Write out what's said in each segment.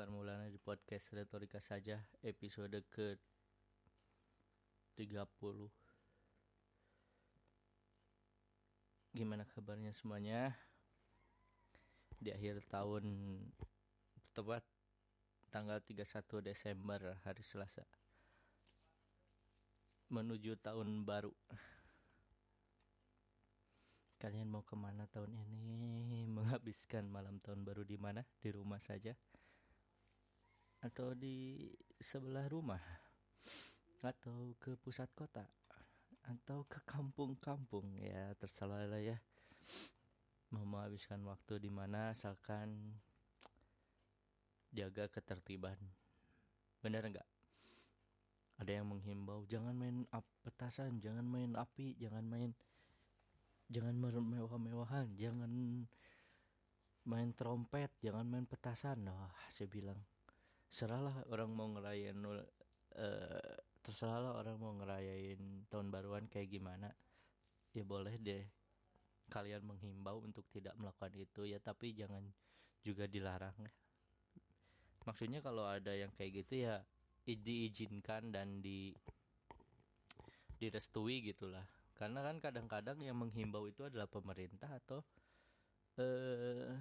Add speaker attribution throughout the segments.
Speaker 1: Akbar Maulana di podcast Retorika saja episode ke 30 Gimana kabarnya semuanya? Di akhir tahun tepat tanggal 31 Desember hari Selasa menuju tahun baru Kalian mau ke mana tahun ini? Menghabiskan malam tahun baru di mana? Di rumah saja? Atau di sebelah rumah? Atau ke pusat kota? Atau ke kampung-kampung? Ya terserah lah ya. Mau menghabiskan waktu di mana asalkan jaga ketertiban. Benar nggak? Ada yang menghimbau jangan main petasan, jangan main api, jangan main jangan mewah-mewahan jangan main trompet jangan main petasan wah saya bilang serahlah orang mau ngerayain uh, terserahlah orang mau ngerayain tahun baruan kayak gimana. Ya boleh deh kalian menghimbau untuk tidak melakukan itu. Ya tapi jangan juga dilarang ya. Maksudnya kalau ada yang kayak gitu ya diizinkan dan di direstui gitulah. Karena kan kadang-kadang yang menghimbau itu adalah pemerintah atau eh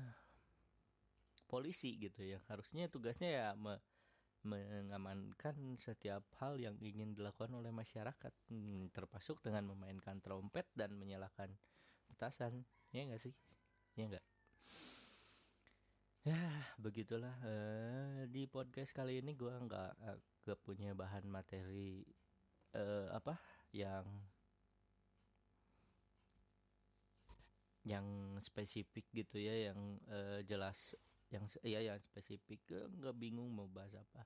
Speaker 1: polisi gitu ya. Harusnya tugasnya ya me mengamankan setiap hal yang ingin dilakukan oleh masyarakat. Hmm, termasuk dengan memainkan trompet dan menyalakan petasan. Ya enggak sih? Ya enggak ya begitulah. Uh, di podcast kali ini gua nggak gak punya bahan materi uh, apa yang yang spesifik gitu ya yang uh, jelas yang ya yang spesifik nggak bingung mau bahas apa.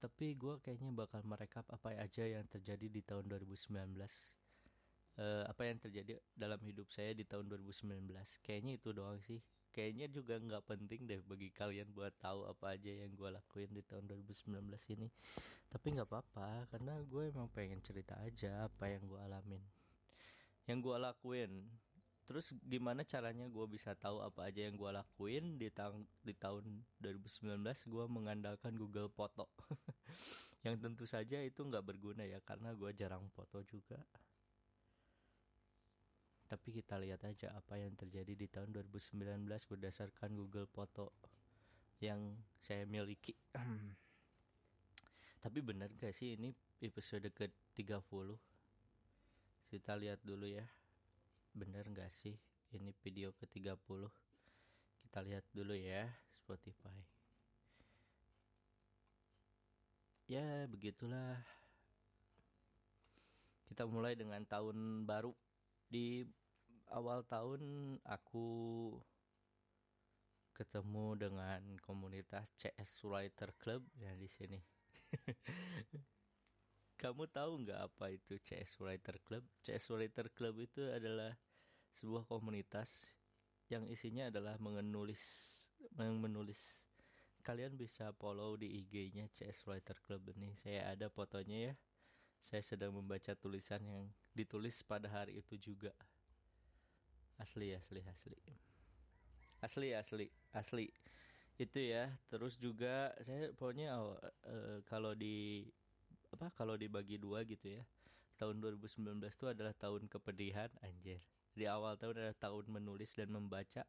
Speaker 1: Tapi gue kayaknya bakal merekap apa aja yang terjadi di tahun 2019 uh, eh, apa yang terjadi dalam hidup saya di tahun 2019 kayaknya itu doang sih. Kayaknya juga nggak penting deh bagi kalian buat tahu apa aja yang gue lakuin di tahun 2019 ini. Tapi nggak apa-apa karena gue emang pengen cerita aja apa yang gue alamin. Yang gue lakuin Terus gimana caranya gue bisa tahu apa aja yang gue lakuin di, tahun di tahun 2019 gue mengandalkan Google Foto yang tentu saja itu nggak berguna ya karena gue jarang foto juga. Tapi kita lihat aja apa yang terjadi di tahun 2019 berdasarkan Google Foto yang saya miliki. Tapi benar gak sih ini episode ke-30? Kita lihat dulu ya bener nggak sih ini video ke-30 kita lihat dulu ya Spotify. Ya begitulah. Kita mulai dengan tahun baru. Di awal tahun aku ketemu dengan komunitas CS Writer Club. Ya di sini kamu tahu nggak apa itu CS Writer Club? CS Writer Club itu adalah sebuah komunitas yang isinya adalah menulis menulis. Kalian bisa follow di IG-nya CS Writer Club ini. Saya ada fotonya ya. Saya sedang membaca tulisan yang ditulis pada hari itu juga. Asli asli asli. Asli asli asli. Itu ya. Terus juga saya pokoknya uh, kalau di apa kalau dibagi dua gitu ya. Tahun 2019 itu adalah tahun kepedihan anjir. Di awal tahun adalah tahun menulis dan membaca.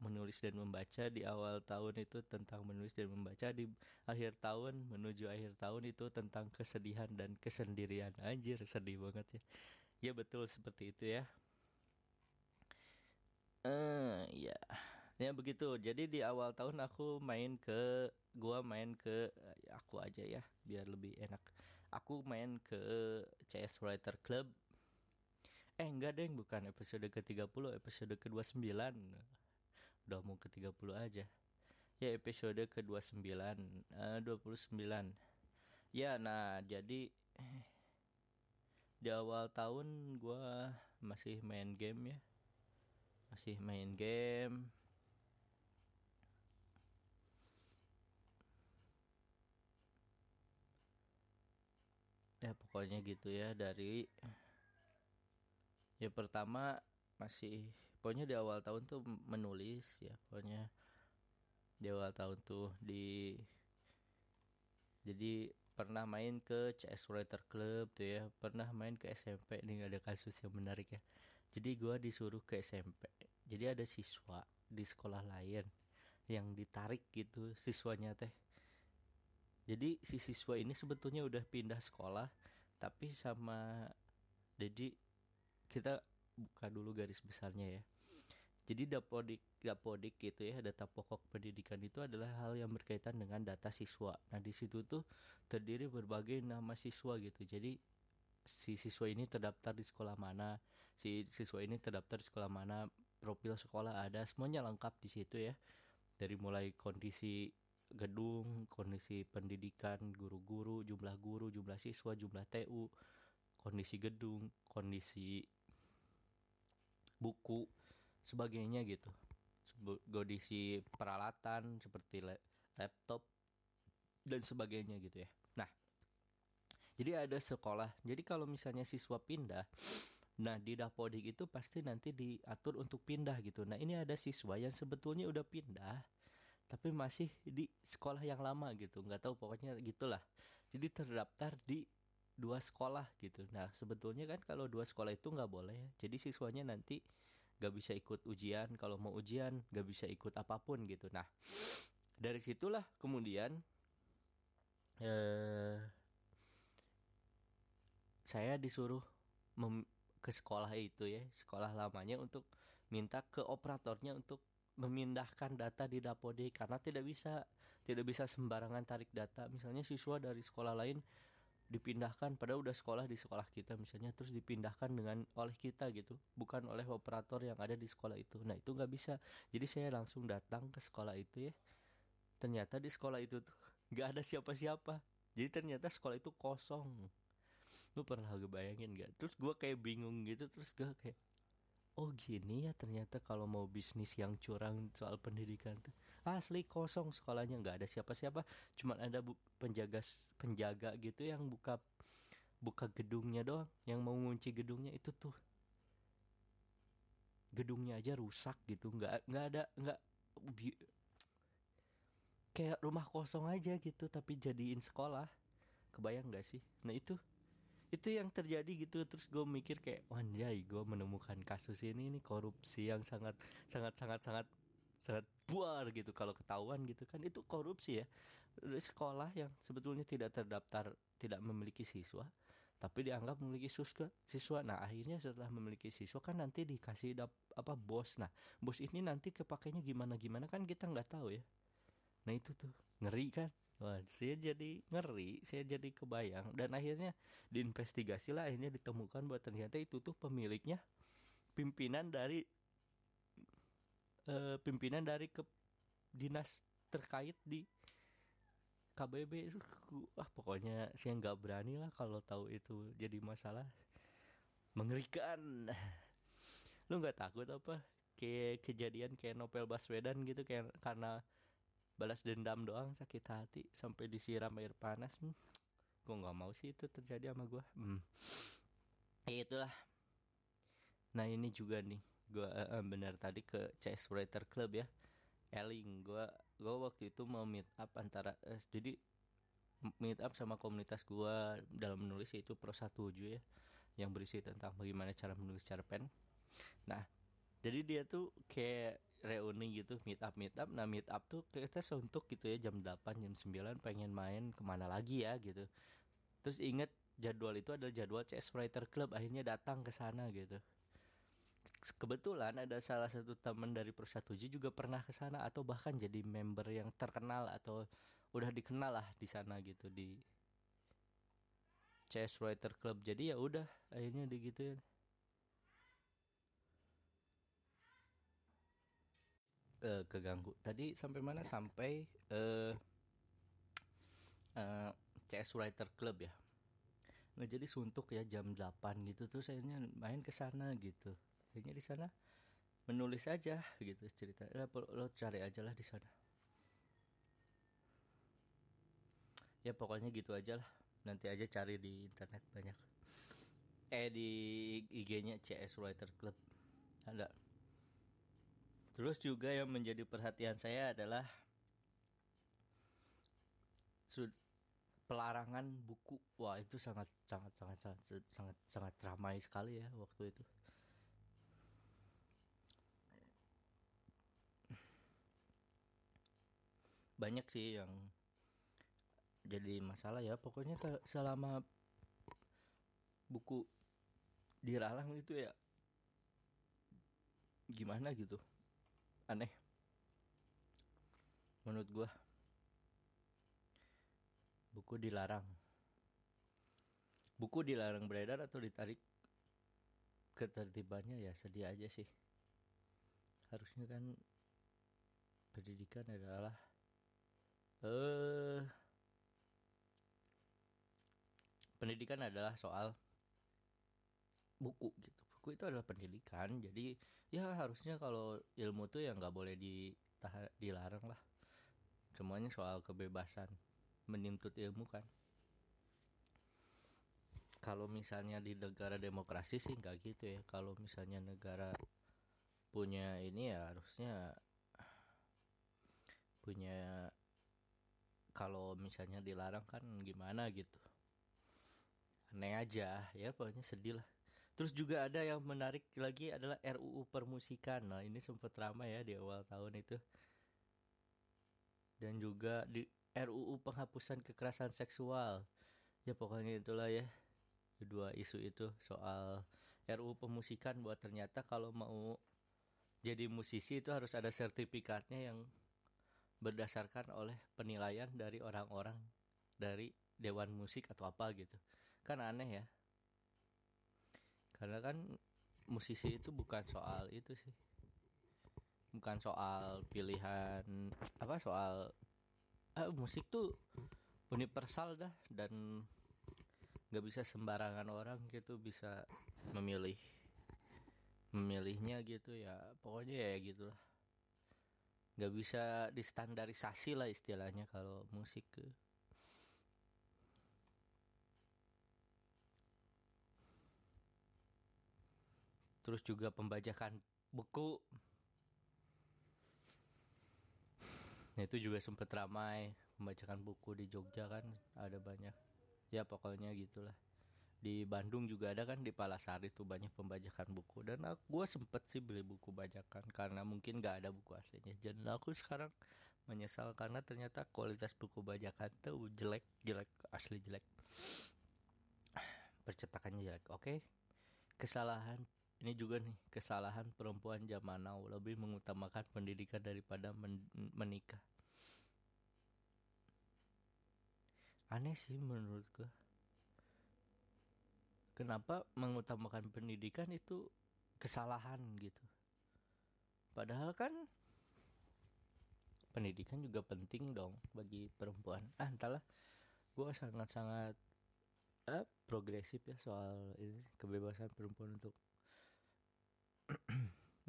Speaker 1: Menulis dan membaca di awal tahun itu tentang menulis dan membaca di akhir tahun menuju akhir tahun itu tentang kesedihan dan kesendirian. Anjir sedih banget ya. Ya betul seperti itu ya. Eh uh, ya ya begitu. Jadi di awal tahun aku main ke gua main ke ya aku aja ya biar lebih enak. Aku main ke CS Writer Club. Eh enggak deh bukan. Episode ke-30 episode ke-29 Udah mau ke-30 aja. Ya episode ke-29 uh, 29 Ya nah jadi Di awal tahun gue masih main game ya. Masih main game Ya pokoknya gitu ya dari ya pertama masih pokoknya di awal tahun tuh menulis ya pokoknya di awal tahun tuh di jadi pernah main ke CS Writer Club tuh ya pernah main ke SMP nih ada kasus yang menarik ya. Jadi gua disuruh ke SMP jadi ada siswa di sekolah lain yang ditarik gitu siswanya teh jadi si siswa ini sebetulnya udah pindah sekolah tapi sama jadi kita buka dulu garis besarnya ya. Jadi dapodik dapodik gitu ya data pokok pendidikan itu adalah hal yang berkaitan dengan data siswa. Nah di situ tuh terdiri berbagai nama siswa gitu. Jadi si siswa ini terdaftar di sekolah mana si siswa ini terdaftar di sekolah mana profil sekolah ada semuanya lengkap di situ ya. Dari mulai kondisi gedung kondisi pendidikan guru-guru jumlah guru jumlah siswa jumlah TU kondisi gedung kondisi buku sebagainya gitu. Kondisi peralatan seperti laptop dan sebagainya gitu ya. Nah jadi ada sekolah. Jadi kalau misalnya siswa pindah nah di dapodik itu pasti nanti diatur untuk pindah gitu. Nah ini ada siswa yang sebetulnya udah pindah tapi masih di sekolah yang lama gitu. Nggak tahu pokoknya gitulah. Jadi terdaftar di dua sekolah gitu. Nah sebetulnya kan kalau dua sekolah itu nggak boleh ya. Jadi siswanya nanti gak bisa ikut ujian. Kalau mau ujian gak bisa ikut apa pun gitu. Nah dari situlah kemudian eh, saya disuruh ke sekolah itu ya sekolah lamanya untuk minta ke operatornya untuk memindahkan data di Dapodik karena tidak bisa tidak bisa sembarangan tarik data. Misalnya siswa dari sekolah lain dipindahkan pada udah sekolah di sekolah kita misalnya terus dipindahkan dengan oleh kita gitu bukan oleh operator yang ada di sekolah itu. Nah itu nggak bisa. Jadi saya langsung datang ke sekolah itu ya. Ternyata di sekolah itu tuh nggak ada siapa-siapa. Jadi ternyata sekolah itu kosong. Lu pernah bayangin gak terus gue kayak bingung gitu terus gue kayak oh gini ya ternyata kalau mau bisnis yang curang soal pendidikan tuh. Asli kosong sekolahnya nggak ada siapa-siapa. Cuma ada bu penjaga penjaga gitu yang buka buka gedungnya doang. Yang mau ngunci gedungnya itu tuh. Gedungnya aja rusak gitu. Nggak nggak ada nggak kayak rumah kosong aja gitu tapi jadiin sekolah. Kebayang nggak sih? Nah itu itu yang terjadi gitu terus gue mikir kayak wanjai gue menemukan kasus ini ini korupsi yang sangat sangat sangat sangat sangat buar gitu. Kalau ketahuan gitu kan itu korupsi ya. Sekolah yang sebetulnya tidak terdaftar tidak memiliki siswa tapi dianggap memiliki siswa siswa. Nah akhirnya setelah memiliki siswa kan nanti dikasih dap, apa bos. Nah bos ini nanti kepakainya gimana gimana kan kita nggak tahu ya. Nah itu tuh ngeri kan Wah, saya jadi ngeri, saya jadi kebayang. Dan akhirnya diinvestigasi lah akhirnya ditemukan bahwa ternyata itu tuh pemiliknya pimpinan dari uh, pimpinan dari ke dinas terkait di KBB ah pokoknya saya nggak berani lah kalau tahu itu jadi masalah mengerikan. Lu nggak takut apa? Kayak kejadian kayak Novel Baswedan gitu kayak karena balas dendam doang sakit hati sampai disiram air panas hmm. gue nggak mau sih itu terjadi sama gue hmm. ya itulah nah ini juga nih gue uh, benar tadi ke CS Writer Club ya Eling gue gue waktu itu mau meet up antara uh, jadi meet up sama komunitas gue dalam menulis yaitu Pro 17 ya yang berisi tentang bagaimana cara menulis cerpen nah jadi dia tuh kayak reuni gitu meet up meet up. Nah meet up tuh kita suntuk gitu ya jam 8 jam 9 pengen main ke mana lagi ya gitu. Terus inget jadwal itu adalah jadwal CS Writer Club akhirnya datang ke sana gitu. Kebetulan ada salah satu teman dari Persatuji juga pernah ke sana atau bahkan jadi member yang terkenal atau udah dikenal lah di sana gitu di CS Writer Club. Jadi ya udah akhirnya digituin uh, keganggu. Tadi sampai mana? Sampai uh, uh, CS Writer Club ya. Nah, jadi suntuk ya jam 8 gitu terus akhirnya main ke sana gitu. Akhirnya di sana menulis aja gitu cerita. Ya, lo cari aja lah di sana. Ya pokoknya gitu aja lah. Nanti aja cari di internet banyak. Eh di IG-nya CS Writer Club ada. Terus juga yang menjadi perhatian saya adalah pelarangan buku. Wah itu sangat sangat sangat sangat sangat sangat ramai sekali ya waktu itu. Banyak sih yang jadi masalah ya. Pokoknya selama buku dilarang itu ya gimana gitu aneh. Menurut gua buku dilarang. Buku dilarang beredar atau ditarik ketertibannya? Ya sedih aja sih. Harusnya kan pendidikan adalah eh pendidikan adalah soal buku gitu buku itu adalah pendidikan jadi ya harusnya kalau ilmu tuh ya nggak boleh ditahan dilarang lah. Semuanya soal kebebasan menuntut ilmu kan. Kalau misalnya di negara demokrasi sih nggak gitu ya. Kalau misalnya negara punya ini ya harusnya punya kalau misalnya dilarang kan gimana gitu. Aneh aja ya pokoknya sedih lah terus juga ada yang menarik lagi adalah RUU permusikan. Nah ini sempat ramai ya di awal tahun itu. Dan juga di RUU penghapusan kekerasan seksual. Ya pokoknya itulah ya dua isu itu soal RUU pemusikan buat ternyata kalau mau jadi musisi itu harus ada sertifikatnya yang berdasarkan oleh penilaian dari orang-orang dari dewan musik atau apa gitu. Kan aneh ya karena kan musisi itu bukan soal itu sih. Bukan soal pilihan apa soal ah, musik tuh universal dah dan nggak bisa sembarangan orang gitu bisa memilih memilihnya gitu ya pokoknya ya gitulah. Nggak bisa distandarisasi lah istilahnya kalau musik terus juga pembajakan buku nah, itu juga sempat ramai pembajakan buku di Jogja kan ada banyak. Ya pokoknya gitulah. Di Bandung juga ada kan di Palasari tuh banyak pembajakan buku. Dan aku gue sempet sih beli buku bajakan karena mungkin gak ada buku aslinya. Dan aku sekarang menyesal karena ternyata kualitas buku bajakan tuh jelek jelek asli jelek. Percetakannya jelek. Oke. Kesalahan ini juga nih kesalahan perempuan zaman now lebih mengutamakan pendidikan daripada men menikah. Aneh sih menurut gue kenapa mengutamakan pendidikan itu kesalahan gitu? Padahal kan pendidikan juga penting dong bagi perempuan. Ah entahlah. Gue sangat-sangat eh, progresif ya soal ini kebebasan perempuan untuk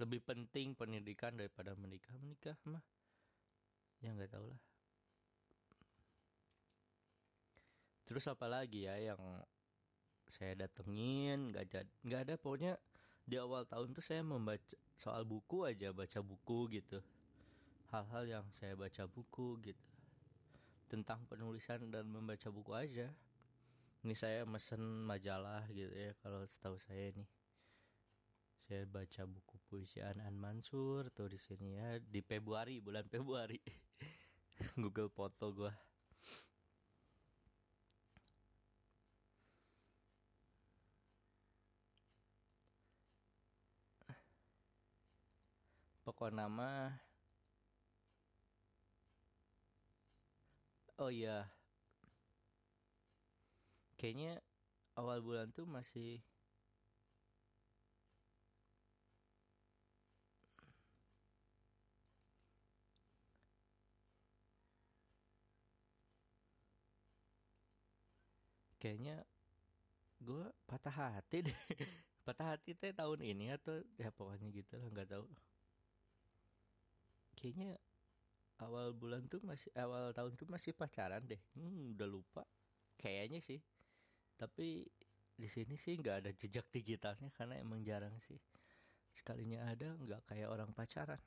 Speaker 1: lebih penting pendidikan daripada menikah. Menikah mah ya nggak tahu lah. Terus apa lagi ya yang saya datengin? Nggak jadi nggak ada. Pokoknya di awal tahun tuh saya membaca soal buku aja baca buku gitu. Hal-hal yang saya baca buku gitu. Tentang penulisan dan membaca buku aja. Ini saya mesen majalah gitu ya kalau setahu saya nih saya baca buku puisi Anan Mansur tuh di sini ya di Februari bulan Februari. Google foto gua. Pokok nama. Oh iya. Kayaknya awal bulan tuh masih kayaknya gue patah hati deh. Patah hati teh tahun ini atau ya pokoknya gitu lah nggak tahu. Kayaknya awal bulan tuh masih awal tahun tuh masih pacaran deh. Hmm, udah lupa. Kayaknya sih. Tapi di sini sih nggak ada jejak digitalnya karena emang jarang sih. Sekalinya ada nggak kayak orang pacaran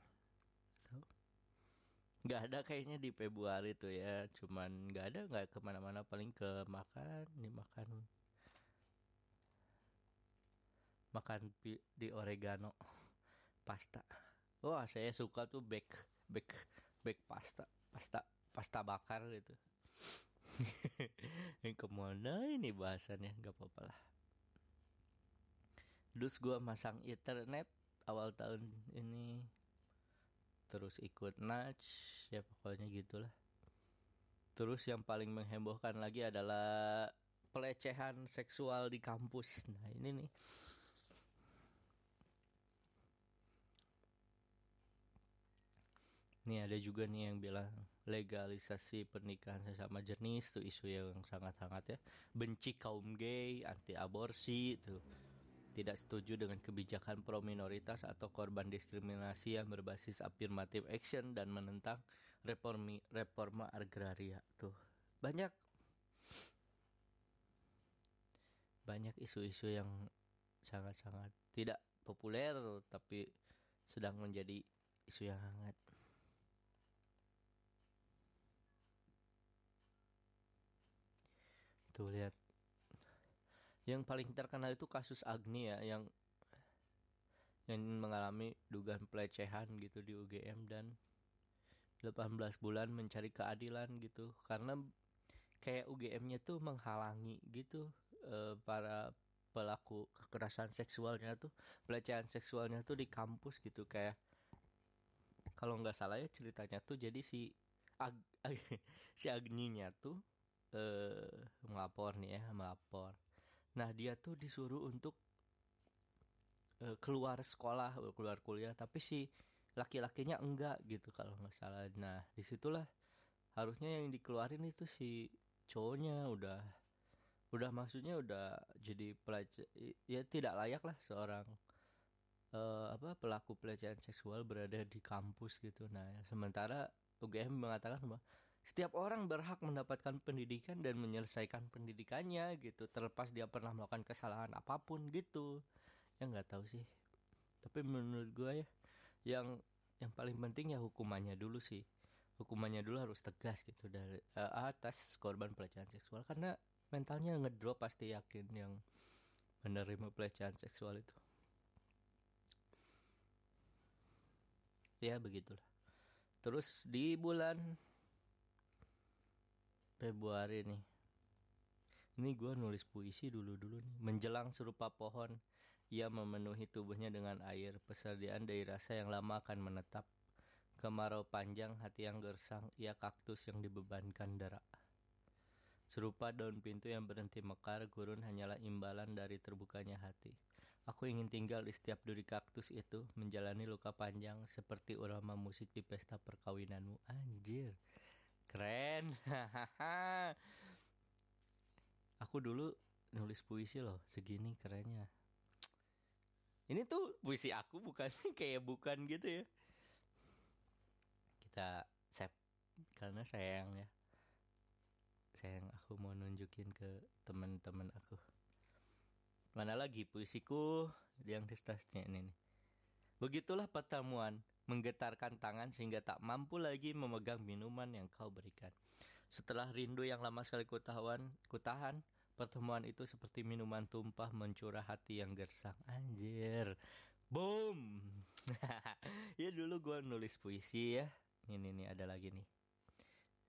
Speaker 1: nggak ada kayaknya di Februari tuh ya. Cuman nggak ada nggak ke mana-mana. Paling ke makan nih makan. Makan di oregano. Pasta. Wah saya suka tuh bake bake bake pasta. Pasta pasta bakar gitu. Yang ke mana ini bahasannya? Nggak apa-apa lah. Terus gue masang internet awal tahun ini terus ikut Natch ya pokoknya gitulah. Terus yang paling menghebohkan lagi adalah pelecehan seksual di kampus. Nah ini nih. Nih ada juga nih yang bilang legalisasi pernikahan sesama jenis tuh isu yang sangat hangat ya. Benci kaum gay, anti aborsi tuh tidak setuju dengan kebijakan pro minoritas atau korban diskriminasi yang berbasis affirmative action dan menentang reformi reforma agraria. Tuh banyak. Banyak isu-isu yang sangat-sangat tidak populer tapi sedang menjadi isu yang hangat. Tuh lihat yang paling terkenal itu kasus Agni ya yang yang mengalami dugaan pelecehan gitu di UGM dan 18 bulan mencari keadilan gitu. Karena kayak UGM-nya tuh menghalangi gitu e, para pelaku kekerasan seksualnya tuh pelecehan seksualnya tuh di kampus gitu. Kayak kalau nggak salah ya ceritanya tuh jadi si Ag, Ag si Agninya tuh eh melapor nih ya melapor Nah dia tuh disuruh untuk uh, keluar sekolah, keluar kuliah, tapi si laki-lakinya enggak gitu kalau nggak salah. Nah di situlah harusnya yang dikeluarin itu si cowoknya udah udah maksudnya udah jadi pelajar ya tidak layak lah seorang uh, apa pelaku pelecehan seksual berada di kampus gitu. Nah sementara UGM mengatakan bahwa setiap orang berhak mendapatkan pendidikan dan menyelesaikan pendidikannya gitu. Terlepas dia pernah melakukan kesalahan apa pun gitu. Ya nggak tahu sih. Tapi menurut gue ya yang yang paling penting ya hukumannya dulu sih. Hukumannya dulu harus tegas gitu dari uh, atas korban pelecehan seksual. Karena mentalnya ngedrop pasti yakin yang menerima pelecehan seksual itu. Ya begitulah. Terus di bulan Februari nih. Ini gue nulis puisi dulu-dulu nih. Menjelang serupa pohon ia memenuhi tubuhnya dengan air. Persediaan dari rasa yang lama akan menetap. Kemarau panjang hati yang gersang ia kaktus yang dibebankan derak. Serupa daun pintu yang berhenti mekar gurun hanyalah imbalan dari terbukanya hati. Aku ingin tinggal di setiap duri kaktus itu, menjalani luka panjang seperti urama musik di pesta perkawinanmu. Anjir, Keren. Aku dulu nulis puisi loh, segini kerennya. Ini tuh puisi aku bukan kayak bukan gitu ya. Kita save karena sayang ya. Sayang aku mau nunjukin ke teman-teman aku. Mana lagi puisiku yang distasnya ini nih. Begitulah pertemuan menggetarkan tangan sehingga tak mampu lagi memegang minuman yang kau berikan. Setelah rindu yang lama sekali kutawan, kutahan, pertemuan itu seperti minuman tumpah mencurah hati yang gersang. Anjir. Boom. ya dulu gue nulis puisi ya. Ini nih ada lagi nih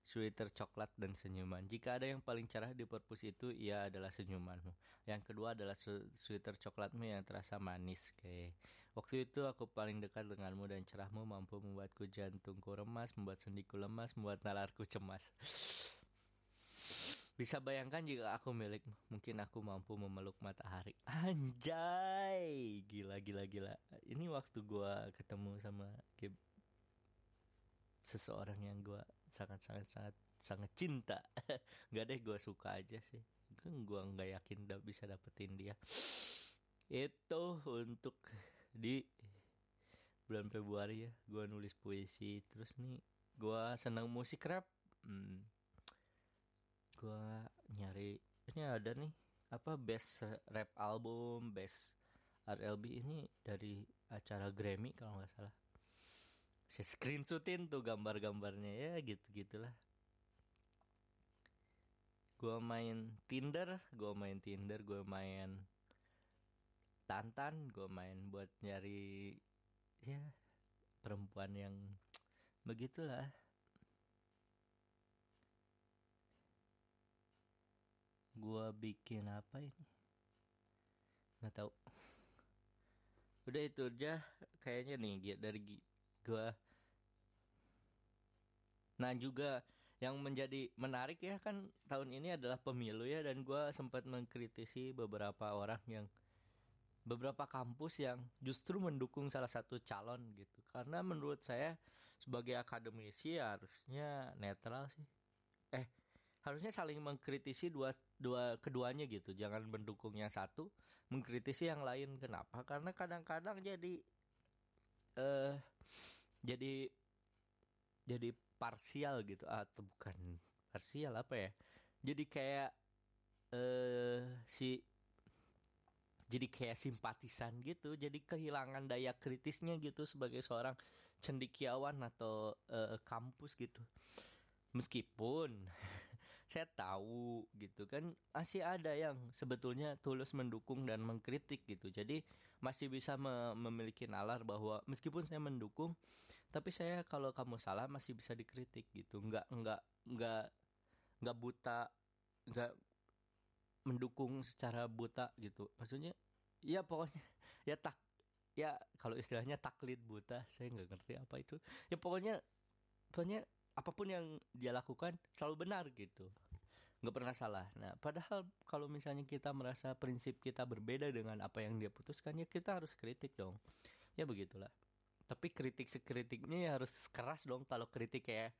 Speaker 1: sweater coklat dan senyuman. Jika ada yang paling cerah di perpus itu, ia adalah senyumanmu. Yang kedua adalah sweater coklatmu yang terasa manis. Kayak waktu itu aku paling dekat denganmu dan cerahmu mampu membuatku jantungku remas, membuat sendiku lemas, membuat nalarku cemas. Bisa bayangkan jika aku milikmu, mungkin aku mampu memeluk matahari. Anjay, gila gila gila. Ini waktu gua ketemu sama seseorang yang gua sangat sangat sangat sangat cinta. Nggak deh gue suka aja sih. Kan gue nggak yakin udah bisa dapetin dia. Itu untuk di bulan Februari ya gue nulis puisi. Terus nih gue senang musik rap. Hmm. gue nyari ini ada nih apa best rap album best RLB ini dari acara Grammy kalau nggak salah saya screenshotin tuh gambar-gambarnya. Ya gitu gitulah. Gue main Tinder gue main Tinder gue main Tantan gue main buat nyari ya perempuan yang begitulah. Gue bikin apa ini? Nggak tahu. Udah itu aja kayaknya nih dari gue nah juga yang menjadi menarik ya kan tahun ini adalah pemilu ya dan gue sempat mengkritisi beberapa orang yang beberapa kampus yang justru mendukung salah satu calon gitu. Karena menurut saya sebagai akademisi ya harusnya netral sih. Eh harusnya saling mengkritisi dua dua keduanya gitu. Jangan mendukung yang satu mengkritisi yang lain. Kenapa? Karena kadang-kadang jadi eh uh, jadi jadi parsial gitu. Atau bukan parsial apa ya? Jadi kayak eh si jadi kayak simpatisan gitu. Jadi kehilangan daya kritisnya gitu sebagai seorang cendikiawan atau uh, kampus gitu. Meskipun saya tahu gitu kan masih ada yang sebetulnya tulus mendukung dan mengkritik gitu. Jadi masih bisa me memiliki nalar bahwa meskipun saya mendukung tapi saya kalau kamu salah masih bisa dikritik gitu. Nggak nggak nggak nggak buta nggak mendukung secara buta gitu. Maksudnya ya pokoknya ya tak ya kalau istilahnya taklid buta saya nggak ngerti apa itu. Ya pokoknya pokoknya apa pun yang dia lakukan selalu benar gitu. Nggak pernah salah. Nah padahal kalau misalnya kita merasa prinsip kita berbeda dengan apa yang dia putuskan ya kita harus kritik dong. Ya begitulah tapi kritik sekritiknya ya harus keras dong kalau kritik kayak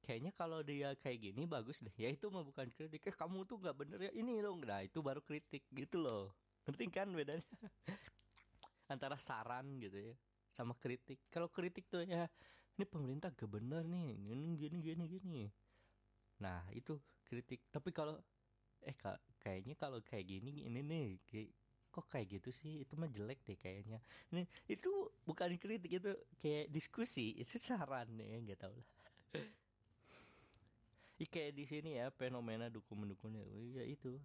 Speaker 1: kayaknya kalau dia kayak gini bagus deh. Ya itu mah bukan kritik. Eh kamu tuh nggak bener ya? Ini dong nah itu baru kritik gitu loh. Penting kan bedanya? Antara saran gitu ya sama kritik. Kalau kritik tuh ya ini pemerintah gak bener nih. Gini gini gini gini. Nah itu kritik. Tapi kalau eh kayaknya kalau kayak gini ini nih kok kayak gitu sih? Itu mah jelek deh kayaknya. Ini itu bukan kritik itu kayak diskusi itu saran nih nggak tahu lah. Kayak di sini ya fenomena dukung mendukungnya ya itu.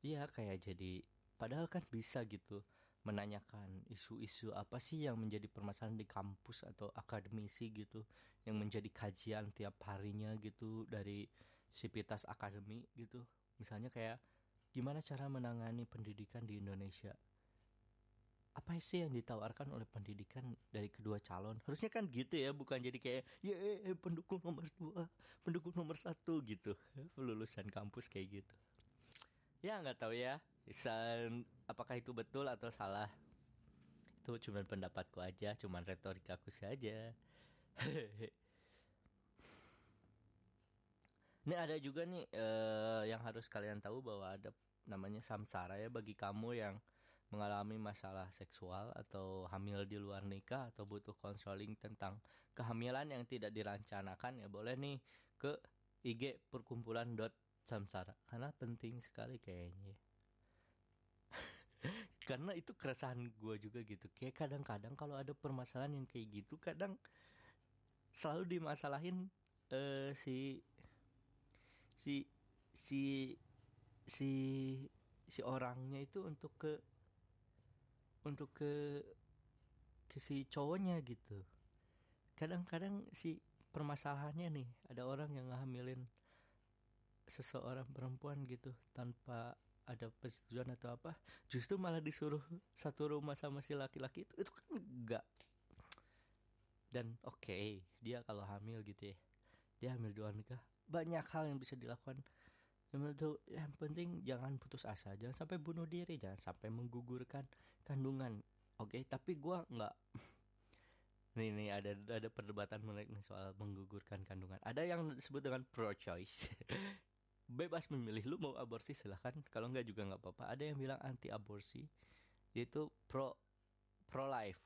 Speaker 1: Iya kayak jadi padahal kan bisa gitu menanyakan isu-isu apa sih yang menjadi permasalahan di kampus atau akademisi gitu yang menjadi kajian tiap harinya gitu dari sivitas akademi gitu. Misalnya kayak gimana cara menangani pendidikan di Indonesia apa sih yang ditawarkan oleh pendidikan dari kedua calon harusnya kan gitu ya bukan jadi kayak ya pendukung nomor dua pendukung nomor satu gitu lulusan kampus kayak gitu ya nggak tahu ya Isan, apakah itu betul atau salah? Itu cuma pendapatku aja, cuma retorikaku saja. Ini ada juga nih uh, yang harus kalian tahu bahwa ada namanya samsara ya bagi kamu yang mengalami masalah seksual atau hamil di luar nikah atau butuh konseling tentang kehamilan yang tidak dirancanakan ya boleh nih ke IG perkumpulan dot samsara. Karena penting sekali kayaknya. Karena itu keresahan gue juga gitu. Kayak kadang-kadang kalau ada permasalahan yang kayak gitu kadang selalu dimasalahin uh, si si si si si orangnya itu untuk ke untuk ke ke si cowoknya gitu. Kadang-kadang si permasalahannya nih ada orang yang ngehamilin seseorang perempuan gitu tanpa ada persetujuan atau apa justru malah disuruh satu rumah sama si laki-laki itu itu kan enggak dan oke okay, dia kalau hamil gitu ya dia hamil dua nikah banyak hal yang bisa dilakukan. Yang penting jangan putus asa jangan sampai bunuh diri jangan sampai menggugurkan kandungan. Oke okay? tapi gua nggak nih nih ada ada perdebatan menarik soal menggugurkan kandungan. Ada yang disebut dengan pro choice bebas memilih lu mau aborsi silahkan. Kalau nggak juga nggak apa-apa. Ada yang bilang anti aborsi yaitu pro pro life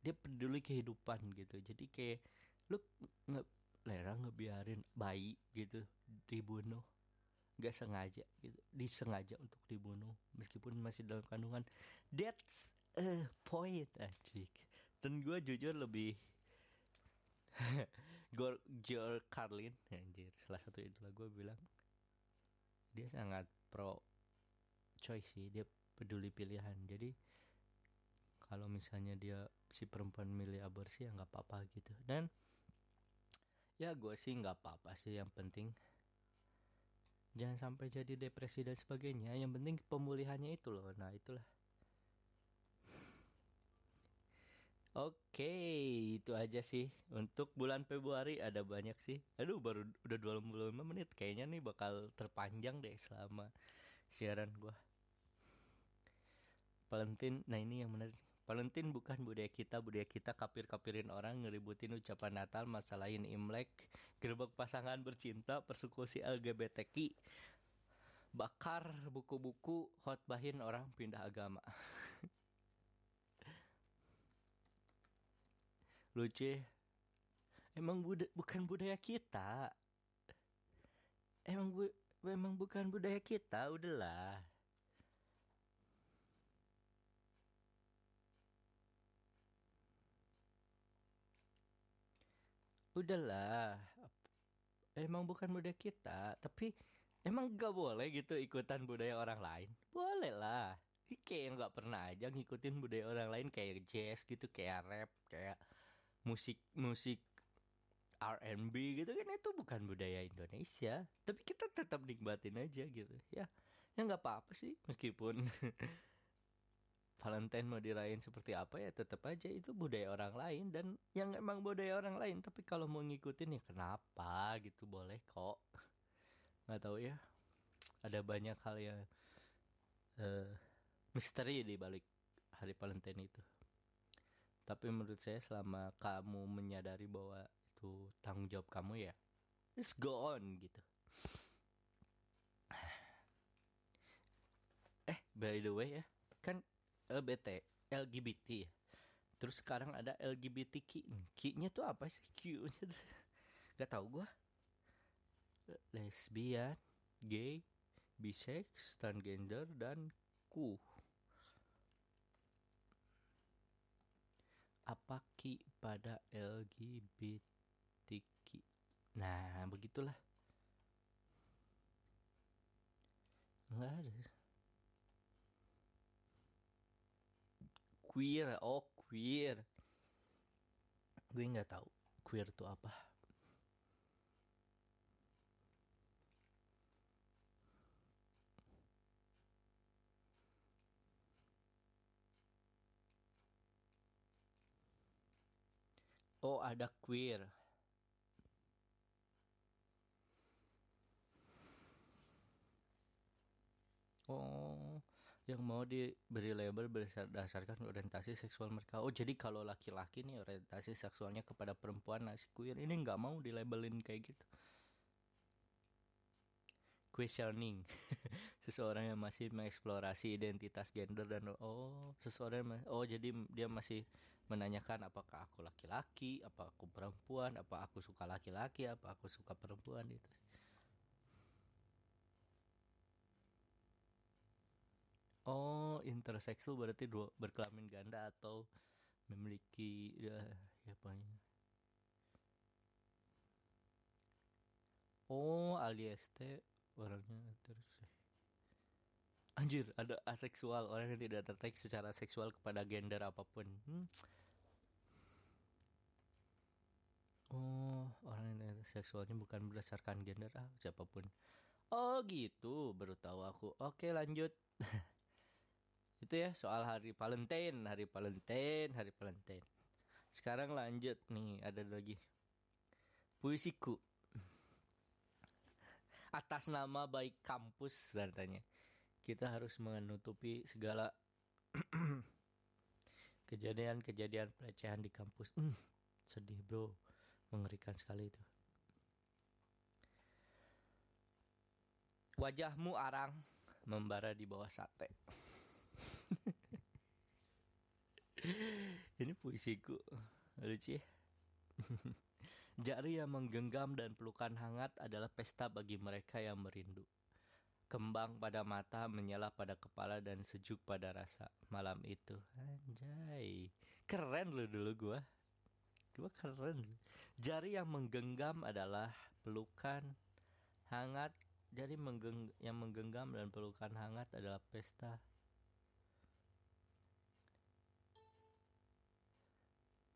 Speaker 1: dia peduli kehidupan gitu. Jadi kayak lu nggak lera ngebiarin bayi gitu dibunuh. Nggak sengaja gitu. Disengaja untuk dibunuh. Meskipun masih dalam kandungan. That's eh point anjing. Dan gue jujur lebih George Carlin anjir. Salah satu idola gue bilang dia sangat pro choice sih. Dia peduli pilihan. Jadi kalau misalnya dia si perempuan milih aborsi ya nggak apa-apa gitu. Dan ya gue sih nggak apa-apa sih yang penting jangan sampai jadi depresi dan sebagainya yang penting pemulihannya itu loh nah itulah Oke, itu aja sih untuk bulan Februari ada banyak sih. Aduh, baru udah 25 menit kayaknya nih bakal terpanjang deh selama siaran gua. Valentin, nah ini yang menarik. Valentin bukan budaya kita, budaya kita kapir-kapirin orang, ngeributin ucapan Natal, masalahin Imlek, gerbek pasangan bercinta, persekusi LGBTQ, bakar buku-buku, hotbahin orang pindah agama. lucu ya. emang buda bukan budaya kita emang bu emang bukan budaya kita udahlah udahlah emang bukan budaya kita tapi emang gak boleh gitu ikutan budaya orang lain. Boleh lah kayak nggak pernah aja ngikutin budaya orang lain kayak jazz gitu kayak rap kayak musik musik R&B gitu kan itu bukan budaya Indonesia. Tapi kita tetap nikmatin aja gitu. Ya ya nggak apa-apa sih meskipun Valentine mau dirayain seperti apa ya tetap aja itu budaya orang lain. Dan yang emang budaya orang lain tapi kalau mau ngikutin ya kenapa gitu boleh kok. Nggak tahu ya. Ada banyak hal yang uh, misteri di balik hari Valentine itu. Tapi menurut saya selama kamu menyadari bahwa itu tanggung jawab kamu ya let's go on gitu. Eh by the way ya kan LBT LGBT terus sekarang ada LGBTQ Q-nya tuh apa sih? Q-nya gak tau gue lesbian gay bisex transgender dan Q. Apa ki pada LGBTQ nah begitulah. Nggak ada queer. Oh queer. Gue nggak tahu queer itu apa. Oh, ada queer. Oh, yang mau diberi label berdasarkan orientasi seksual mereka. Oh, jadi kalau laki-laki nih orientasi seksualnya kepada perempuan, nah si queer ini nggak mau dilabelin kayak gitu. Questioning. Seseorang yang masih mengeksplorasi identitas gender dan oh seseorang yang, oh jadi dia masih menanyakan apakah aku laki-laki apa aku perempuan apa aku suka laki-laki apa aku suka perempuan itu oh interseksual berarti dua berkelamin ganda atau memiliki ya, ya apa Oh, alias T orangnya terus. Anjir ada aseksual orang yang tidak tertarik secara seksual kepada gender apa pun. Hmm. oh orang yang seksualnya bukan berdasarkan gender ah siapa pun. Oh gitu baru tahu aku. Oke lanjut itu ya soal hari Valentine hari Valentine hari Valentine. Sekarang lanjut nih ada lagi. Puisiku atas nama baik kampus katanya. Kita harus menutupi segala kejadian-kejadian pelecehan di kampus. Mm, sedih bro. Mengerikan sekali itu. Wajahmu arang membara di bawah sate ini puisiku lucu ya Jari yang menggenggam dan pelukan hangat adalah pesta bagi mereka yang merindu. Kembang pada mata, menyala pada kepala dan sejuk pada rasa malam itu. Anjay. Keren lu dulu gua. Gua keren. Jari yang menggenggam adalah pelukan hangat. Jari menggeng yang menggenggam dan pelukan hangat adalah pesta.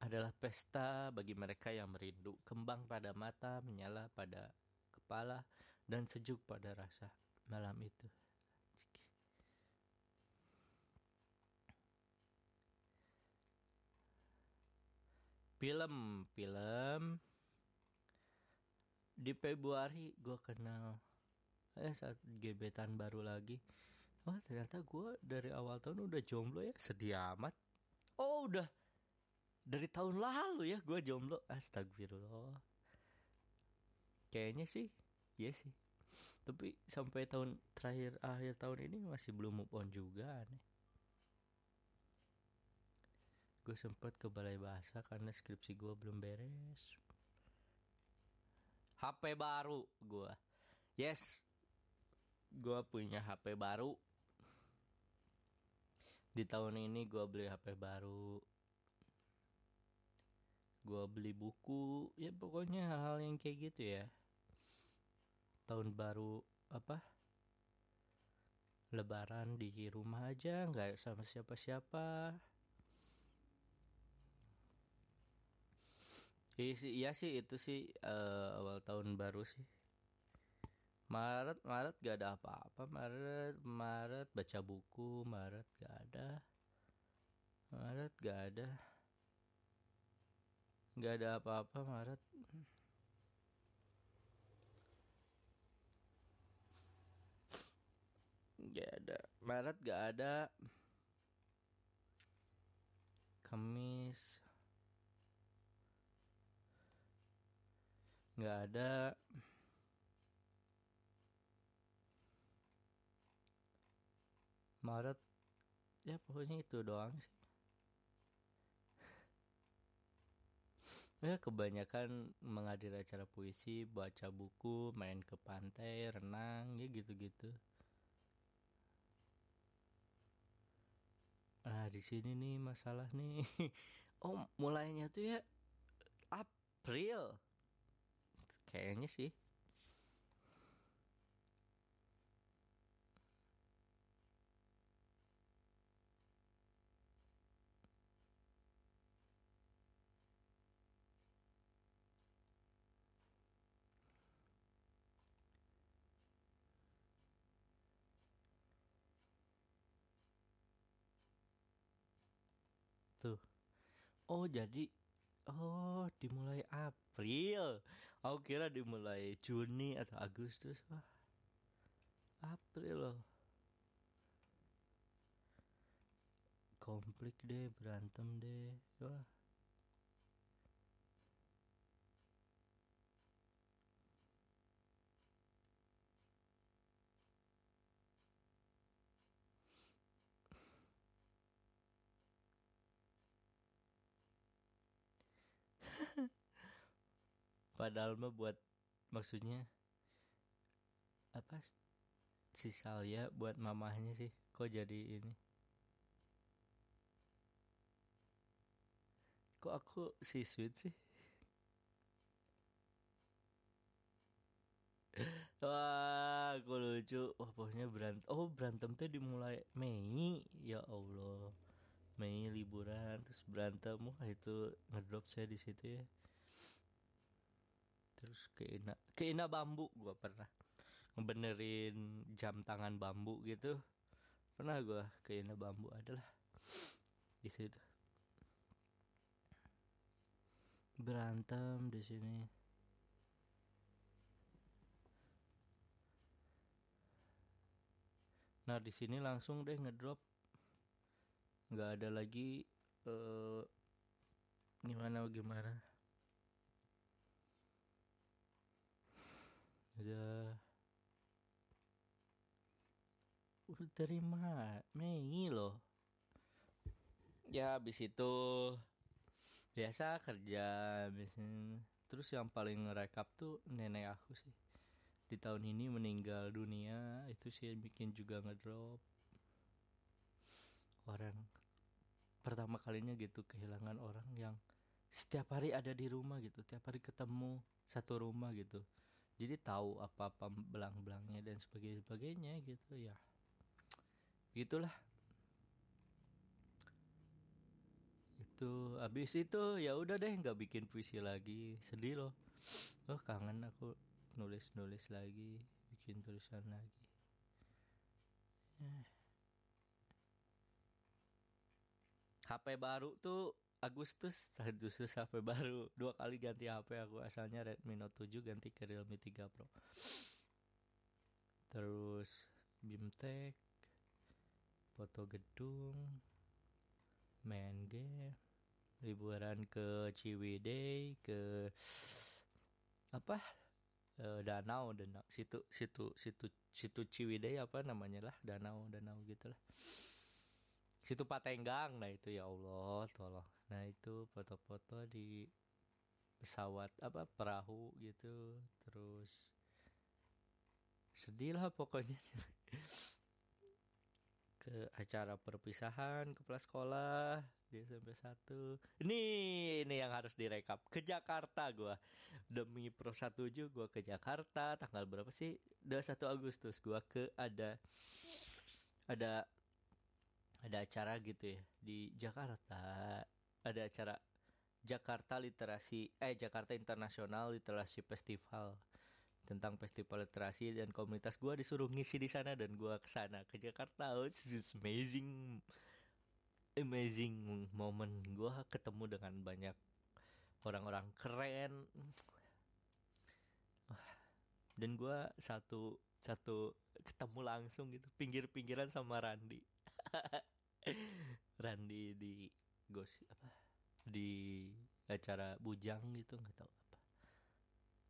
Speaker 1: Adalah pesta bagi mereka yang merindu. Kembang pada mata, menyala pada kepala dan sejuk pada rasa malam itu. Film, film di Februari gue kenal eh saat gebetan baru lagi wah ternyata gue dari awal tahun udah jomblo ya sedih amat oh udah dari tahun lalu ya gue jomblo. Astagfirullah. Kayaknya sih iya sih. Tapi sampai tahun terakhir akhir tahun ini masih belum move on juga aneh. Gue sempet ke balai bahasa karena skripsi gue belum beres. HP baru gue yes. Gue punya HP baru. Di tahun ini gue beli HP baru gue beli buku ya pokoknya hal-hal yang kayak gitu ya. Tahun baru apa? Lebaran di rumah aja nggak sama siapa-siapa. Iya sih iya sih itu sih uh, awal tahun baru sih. Maret Maret gak ada apa-apa Maret Maret baca buku Maret gak ada. Maret gak ada gak ada apa-apa Maret Gak ada. Maret gak ada. Kamis. Gak ada. Maret. Ya pokoknya itu doang sih. Ya kebanyakan menghadiri acara puisi, baca buku, main ke pantai, renang, ya gitu-gitu. Nah, di sini nih masalah nih. Oh, mulainya tuh ya April. Kayaknya sih. Tuh. Oh, jadi oh, dimulai April. Aku kira dimulai Juni atau Agustus. Wah. April loh. Konflik deh, berantem deh. Wah. Padahal mah buat maksudnya apa si Salya buat mamahnya sih kok jadi ini? Kok aku si sweet sih? Wah aku lucu. Wah pokoknya berantem oh berantem tuh dimulai Mei. Ya Allah. Mei liburan terus berantem. Wah itu ngedrop saya di situ ya terus ke Ina bambu gua pernah ngebenerin jam tangan bambu gitu. Pernah gua ke Ina bambu adalah di situ. Berantem di sini. Nah di sini langsung deh ngedrop. Nggak ada lagi uh, gimana gimana udah udah terima Mei loh. Ya habis itu biasa kerja habis terus yang paling ngerekap tuh nenek aku sih. Di tahun ini meninggal dunia itu sih yang bikin juga ngedrop. Orang pertama kalinya gitu kehilangan orang yang setiap hari ada di rumah gitu tiap hari ketemu satu rumah gitu jadi tahu apa-apa belang-belangnya dan sebagainya gitu ya. Gitulah. Itu habis itu ya udah deh nggak bikin puisi lagi. Sedih loh. Oh kangen aku nulis nulis lagi bikin tulisan lagi. HP baru tuh Agustus Agustus HP baru dua kali ganti HP aku asalnya Redmi Note 7 ganti ke Realme 3 Pro. Terus Bimtek foto gedung main game liburan ke Ciwidey ke apa? E, danau danau situ situ situ situ Ciwidey apa namanya lah danau danau gitulah situ Patenggang nah itu ya Allah tolong nah itu foto-foto di pesawat apa perahu gitu terus sedih lah pokoknya. Ke acara perpisahan kepala sekolah di SMP 1 ini ini yang harus direkap ke Jakarta gua. Demi Pro 17 gua ke Jakarta tanggal berapa sih? 21 Agustus gua ke ada ada ada acara gitu ya di Jakarta ada acara Jakarta Literasi eh Jakarta Internasional Literasi Festival tentang festival literasi dan komunitas gue disuruh ngisi di sana dan gue ke sana ke Jakarta. Oh, it's amazing amazing moment. Gue ketemu dengan banyak orang-orang keren. Dan gue satu satu ketemu langsung gitu pinggir-pinggiran sama Randi. Randi di gosip apa di acara bujang gitu nggak tahu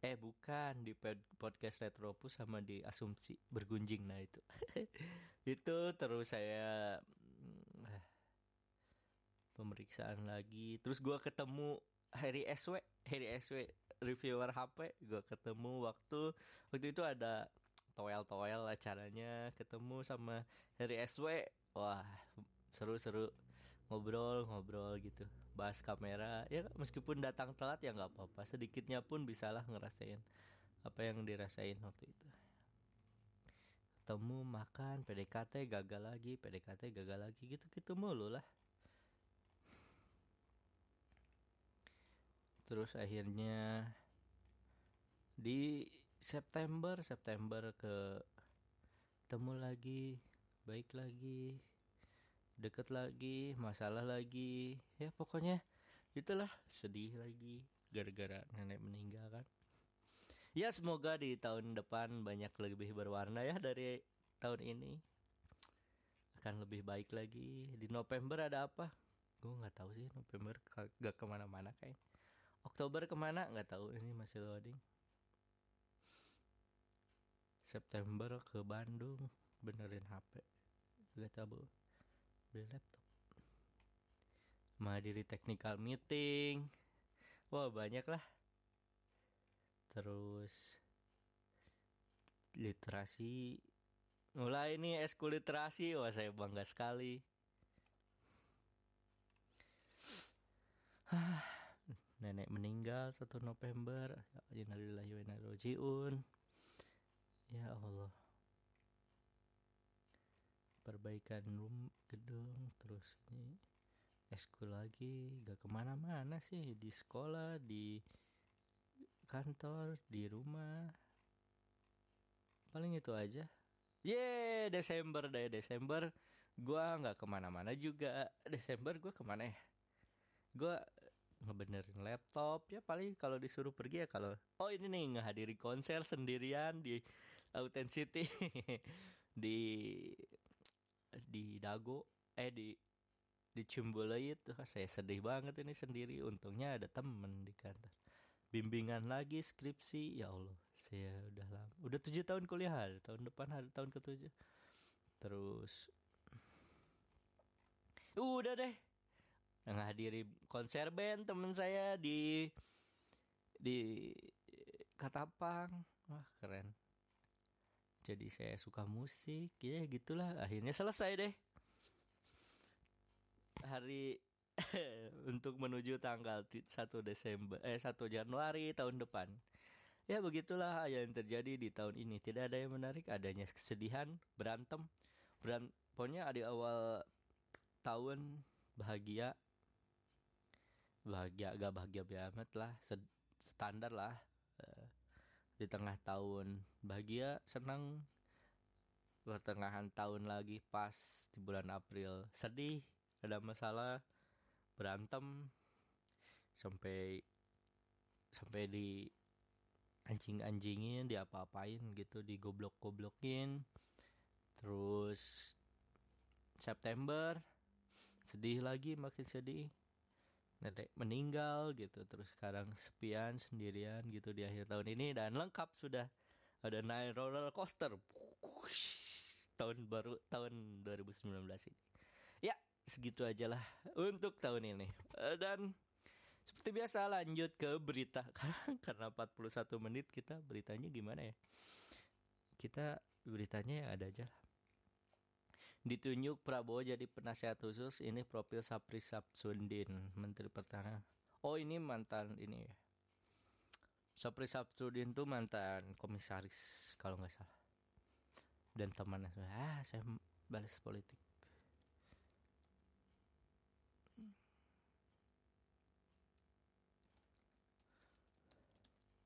Speaker 1: Eh bukan di podcast Retropus sama di Asumsi bergunjing nah itu. itu terus saya eh, pemeriksaan lagi. Terus gua ketemu Harry SW, Harry SW reviewer HP, gua ketemu waktu waktu itu ada toel-toel acaranya ketemu sama Harry SW. Wah, seru-seru ngobrol-ngobrol gitu. Bahas kamera ya meskipun datang telat ya nggak apa-apa. Sedikitnya pun bisalah ngerasain apa yang dirasain waktu itu. Ketemu makan PDKT gagal lagi PDKT gagal lagi gitu gitu mulu lah. Terus akhirnya di September September ke ketemu lagi baik lagi deket lagi masalah lagi. Ya pokoknya itulah sedih lagi gara-gara nenek meninggal kan. Ya semoga di tahun depan banyak lebih berwarna ya dari tahun ini. Akan lebih baik lagi. Di November ada apa? Gue nggak tahu sih November gak ke mana-mana kayak. Oktober ke mana? Nggak tahu ini masih loading. September ke Bandung benerin HP gak tahu beli laptop. Menghadiri technical meeting. Wah banyak lah terus literasi. Mulai ini eskul literasi. Wah saya bangga sekali. Nenek meninggal 1 November. Ya ya Allah perbaikan room gedung terus ini eskul lagi gak ke mana-mana sih di sekolah di kantor di rumah. Paling itu aja. Ye Desember deh Desember. Gua nggak ke mana-mana juga. Desember gua ke mana ya? Gua ngebenerin laptop. Ya paling kalau disuruh pergi ya kalau oh ini nih ngehadiri konser sendirian di Authenticity di di Dago eh di di Ciumbuleuit tuh. Saya sedih banget ini sendiri. Untungnya ada temen di kantor. Bimbingan lagi skripsi. Ya Allah saya udah lama. Udah tujuh tahun kuliah hari tahun depan hari tahun ketujuh. Terus udah deh. Hadiri konser band temen saya di di Katapang. Wah keren jadi saya suka musik ya gitulah. Akhirnya selesai deh. Hari untuk menuju tanggal 1 Desember eh 1 Januari tahun depan. Ya begitulah yang terjadi di tahun ini. Tidak ada yang menarik adanya kesedihan berantem. Beran pokoknya di awal tahun bahagia. Bahagia agak bahagia banget lah standar lah di tengah tahun bahagia senang. Pertengahan tahun lagi pas di bulan April. Sedih ada masalah berantem sampai sampai di anjing-anjingin diapa-apain gitu digoblok-goblokin. Terus September sedih lagi makin sedih nenek meninggal gitu. Terus sekarang sepian sendirian gitu di akhir tahun ini. Dan lengkap sudah. Ada naik roller coaster. Tahun baru tahun 2019 ini. Ya segitu aja lah untuk tahun ini. Eh, dan seperti biasa lanjut ke berita. Karena 41 menit kita beritanya gimana ya? Kita beritanya ya ada aja lah ditunjuk Prabowo jadi penasihat khusus ini profil Sapri Sapsudin Menteri Pertahanan. Oh ini mantan ini ya? Sapri Sapsudin tuh mantan komisaris kalau nggak salah. Dan temannya ah saya balas politik.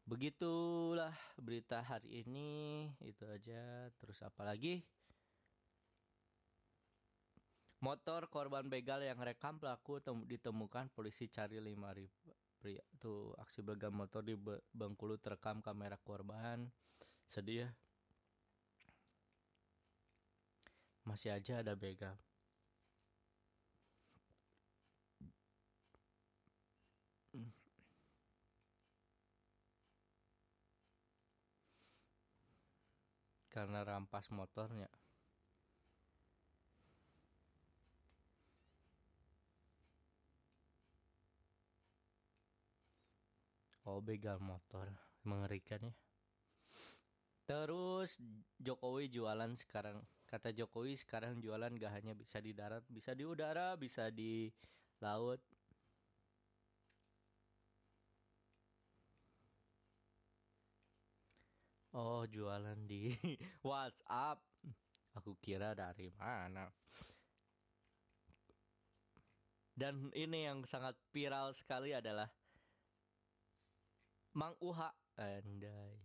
Speaker 1: Begitulah berita hari ini. Itu aja. Terus apa lagi Motor korban begal yang rekam pelaku ditemukan polisi cari lima ribu pria tuh aksi begal motor di Bengkulu terekam kamera korban. Sedih ya. Masih aja ada begal. Karena rampas motornya Oh begal motor mengerikan ya. Terus Jokowi jualan sekarang kata Jokowi sekarang jualan gak hanya bisa di darat, bisa di udara, bisa di laut. Oh jualan di WhatsApp. Aku kira dari mana. Dan ini yang sangat viral sekali adalah Mang Uha. Andai.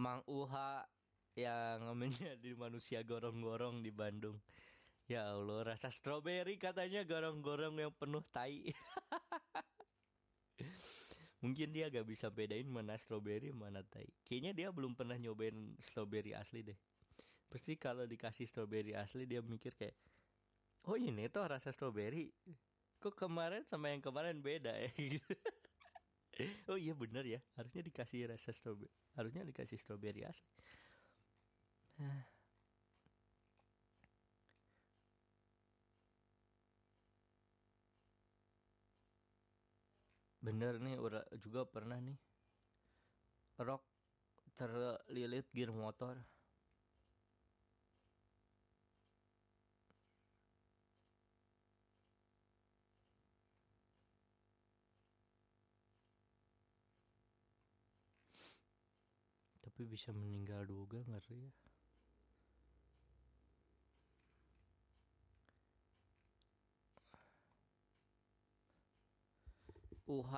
Speaker 1: Mang Uha yang menjadi manusia gorong-gorong di Bandung. Ya Allah rasa stroberi katanya gorong-gorong yang penuh tai. Mungkin dia gak bisa bedain mana stroberi mana tai. Kayaknya dia belum pernah nyobain stroberi asli deh. Pasti kalau dikasih stroberi asli dia mikir kayak oh ini tuh rasa stroberi. Kok kemarin sama yang kemarin beda ya? gitu oh iya bener ya. Harusnya dikasih rasa strawberry harusnya dikasih strawberry asli. Bener nih juga pernah nih. Rock terlilit gear motor tapi bisa meninggal juga ngeri ya UH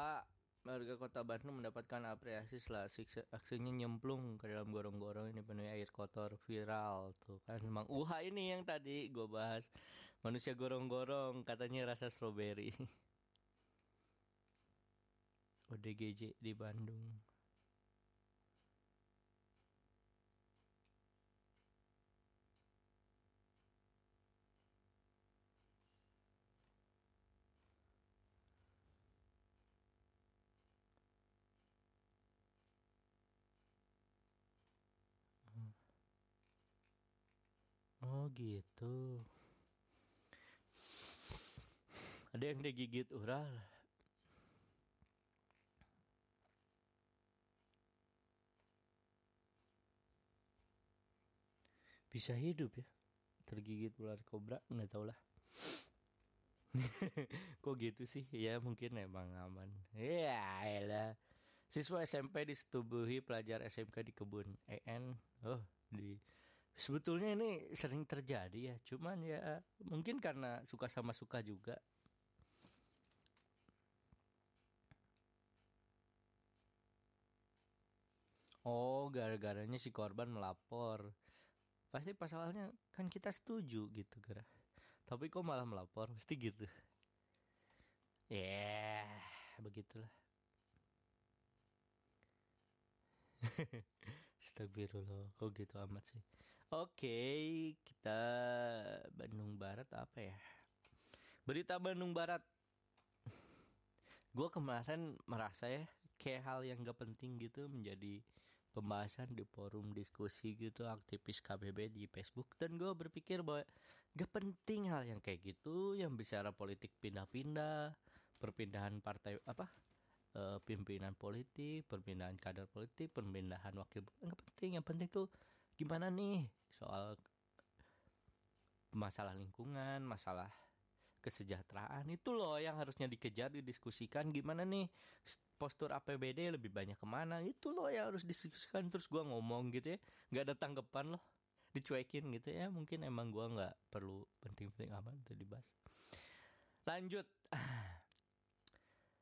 Speaker 1: warga kota Bandung mendapatkan apresiasi setelah aksinya nyemplung ke dalam gorong-gorong ini penuh air kotor viral tuh kan. Emang UH ini yang tadi gue bahas. Manusia gorong-gorong katanya rasa strawberry ODGJ di Bandung Oh gitu. Ada yang digigit ural. bisa hidup ya. Tergigit ular kobra nggak tau lah. Kok gitu sih? Ya mungkin emang aman. Ya elah. Siswa SMP disetubuhi pelajar SMK di kebun EN oh di sebetulnya ini sering terjadi ya cuman ya mungkin karena suka sama suka juga Oh, gara-garanya si korban melapor. Pasti pasalnya kan kita setuju gitu, gara. Tapi kok malah melapor? Pasti gitu. Ya, yeah, begitulah. Astagfirullah, kok gitu amat sih. Oke, kita Bandung Barat apa ya? Berita Bandung Barat. Gue kemarin merasa ya kayak hal yang gak penting gitu menjadi pembahasan di forum diskusi gitu aktivis KBB di Facebook dan gue berpikir bahwa gak penting hal yang kayak gitu yang bicara politik pindah-pindah perpindahan partai apa e, pimpinan politik perpindahan kader politik perpindahan wakil nggak penting yang penting tuh gimana nih soal masalah lingkungan masalah kesejahteraan? Itu loh yang harusnya dikejar didiskusikan. Gimana nih postur APBD lebih banyak ke mana? Itu loh yang harus didiskusikan. Terus gua ngomong gitu ya. Nggak ada tanggapan loh. Dicuekin gitu ya. Mungkin emang gua nggak perlu penting-penting amat untuk dibahas. Lanjut.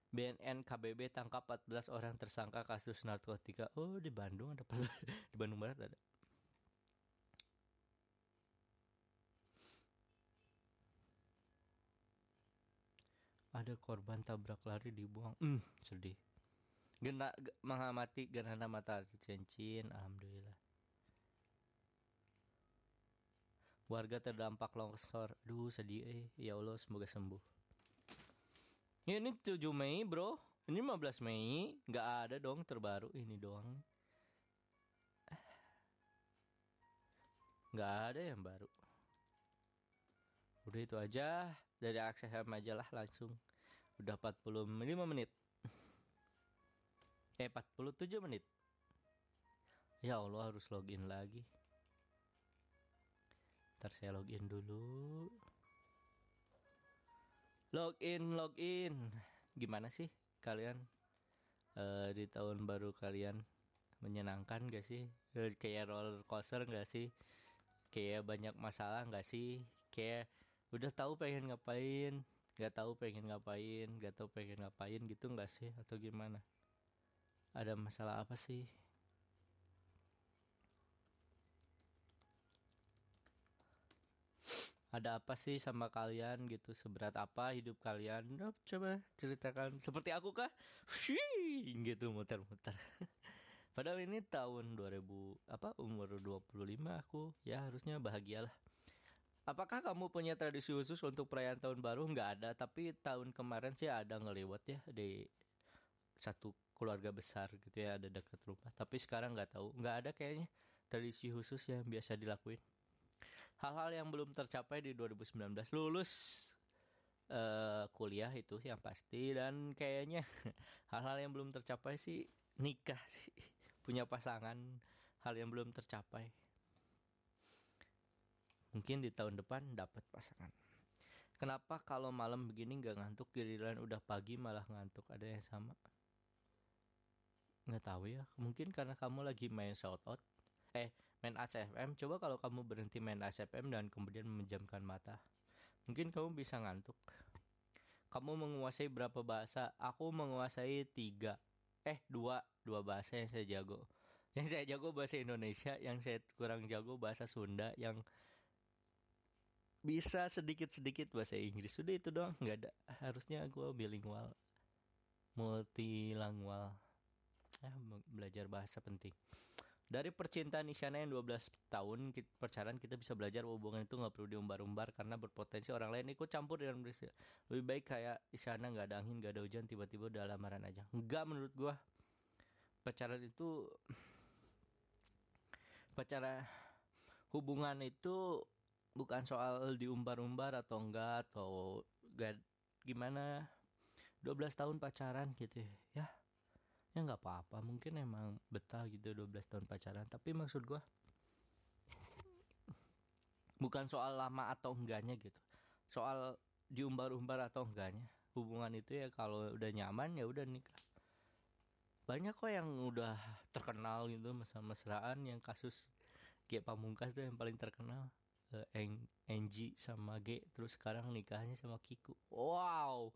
Speaker 1: BNN KBB tangkap 14 orang tersangka kasus narkotika. Oh di Bandung ada di Bandung Barat ada ada korban tabrak lari dibuang. Hmm sedih. Gena, mengamati gerhana matahari cincin alhamdulillah. Warga terdampak longsor. Duh sedih eh. Ya Allah semoga sembuh. Ya, ini 7 Mei bro. Ini 15 Mei. Nggak ada dong terbaru ini doang. Nggak ada yang baru. Udah itu aja. Dari akses majalah langsung udah 45 menit. Eh 47 menit. Ya Allah harus login lagi. Ntar saya login dulu. Login login. Gimana sih kalian uh, di tahun baru kalian? Menyenangkan gak sih? Kayak roller coaster gak sih? Kayak banyak masalah gak sih? Kayak udah tahu pengen ngapain nggak tahu pengen ngapain nggak tahu pengen ngapain gitu nggak sih? Atau gimana? Ada masalah apa sih? Ada apa sih sama kalian gitu? Seberat apa hidup kalian? Nah, coba ceritakan. Seperti aku kah? Shhh, gitu muter-muter. Padahal ini tahun 2000 apa umur 25 aku. Ya harusnya bahagialah Apakah kamu punya tradisi khusus untuk perayaan tahun baru? Nggak ada, tapi tahun kemarin sih ada ngelewat ya di satu keluarga besar gitu ya ada dekat rumah. Tapi sekarang nggak tahu, nggak ada kayaknya tradisi khusus yang biasa dilakuin. Hal-hal yang belum tercapai di 2019 lulus uh, kuliah itu yang pasti dan kayaknya hal-hal yang belum tercapai sih nikah sih punya pasangan hal yang belum tercapai Mungkin di tahun depan dapat pasangan. Kenapa kalau malam begini nggak ngantuk giliran udah pagi malah ngantuk? Ada yang sama? Nggak tahu ya. Mungkin karena kamu lagi main shout out. Eh, main ACFM. Coba kalau kamu berhenti main ACFM dan kemudian memejamkan mata. Mungkin kamu bisa ngantuk. Kamu menguasai berapa bahasa? Aku menguasai tiga. Eh, dua. Dua bahasa yang saya jago. Yang saya jago bahasa Indonesia, yang saya kurang jago bahasa Sunda, yang bisa sedikit-sedikit bahasa Inggris. Sudah itu doang nggak ada. Harusnya gue bilingual. Multilingual. Ya belajar bahasa penting. Dari percintaan Isyana yang 12 tahun pacaran kita bisa belajar hubungan itu nggak perlu diumbar-umbar karena berpotensi orang lain ikut campur dengan berisik. Lebih baik kayak Isyana nggak ada angin nggak ada hujan tiba-tiba udah lamaran aja. Enggak menurut gua. Pacaran itu pacaran hubungan itu bukan soal diumbar-umbar atau enggak atau gak gimana 12 tahun pacaran gitu ya. Ya nggak apa-apa. Mungkin emang betah gitu 12 tahun pacaran. Tapi maksud gua bukan soal lama atau enggaknya gitu. Soal diumbar-umbar atau enggaknya hubungan itu ya kalau udah nyaman ya udah nikah. Banyak kok yang udah terkenal gitu mesra-mesraan yang kasus G Pamungkas tuh yang paling terkenal uh, Eng Enji sama G terus sekarang nikahnya sama Kiku. Wow.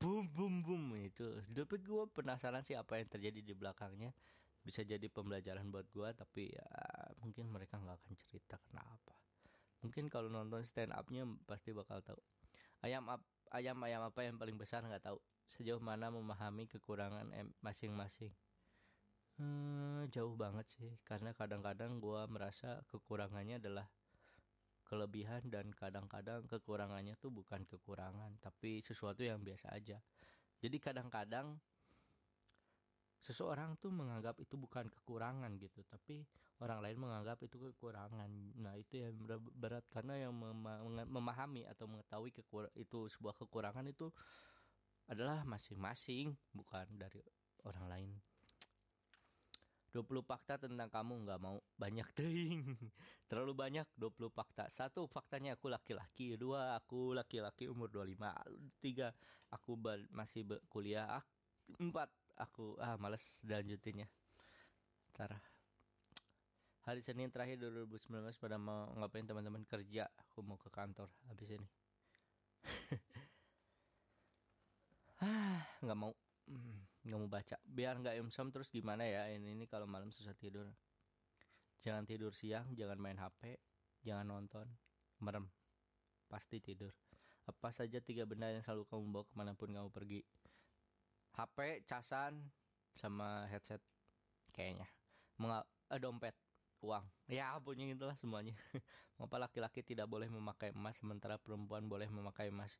Speaker 1: Boom boom boom. Itu tapi gue penasaran sih apa yang terjadi di belakangnya. Bisa jadi pembelajaran buat gue tapi ya mungkin mereka nggak akan cerita kenapa. Mungkin kalau nonton stand upnya pasti bakal tahu. Ayam ap, ayam ayam apa yang paling besar nggak tahu. Sejauh mana memahami kekurangan masing-masing. Hmm, jauh banget sih. Karena kadang-kadang gue merasa kekurangannya adalah kelebihan dan kadang-kadang kekurangannya tuh bukan kekurangan tapi sesuatu yang biasa aja. Jadi kadang-kadang seseorang tuh menganggap itu bukan kekurangan gitu tapi orang lain menganggap itu kekurangan. Nah itu yang berat karena yang memahami atau mengetahui itu sebuah kekurangan itu adalah masing-masing bukan dari orang lain 20 fakta tentang kamu nggak mau. Banyak ting. Terlalu banyak 20 fakta. Satu faktanya aku laki-laki. Dua aku laki-laki umur 25 tiga aku masih kuliah. Empat aku ah males lanjutinnya Ntar. Hari Senin terakhir 2019 pada mau ngapain teman-teman kerja? Aku mau ke kantor habis ini. Ah nggak mau. Hmm, nggak mau baca biar nggak imsam terus gimana ya ini ini kalau malam susah tidur jangan tidur siang jangan main HP jangan nonton merem pasti tidur apa saja tiga benda yang selalu kamu bawa ke mana pun kamu pergi HP, casan, sama headset kayaknya. Menga eh, dompet, uang. Ya punya itulah semuanya. Mengapa laki-laki tidak boleh memakai emas sementara perempuan boleh memakai emas?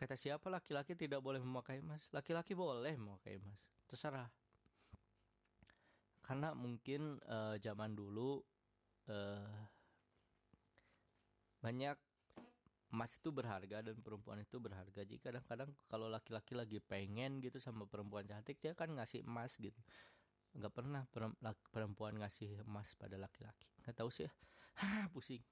Speaker 1: Kata siapa laki-laki tidak boleh memakai emas? Laki-laki boleh memakai emas. Terserah. Karena mungkin uh, zaman dulu uh, banyak emas itu berharga dan perempuan itu berharga. Jadi kadang-kadang kalau laki-laki lagi pengen gitu sama perempuan cantik dia kan ngasih emas gitu. Nggak pernah perempuan ngasih emas pada laki-laki. Nggak tahu sih. Hah, pusing.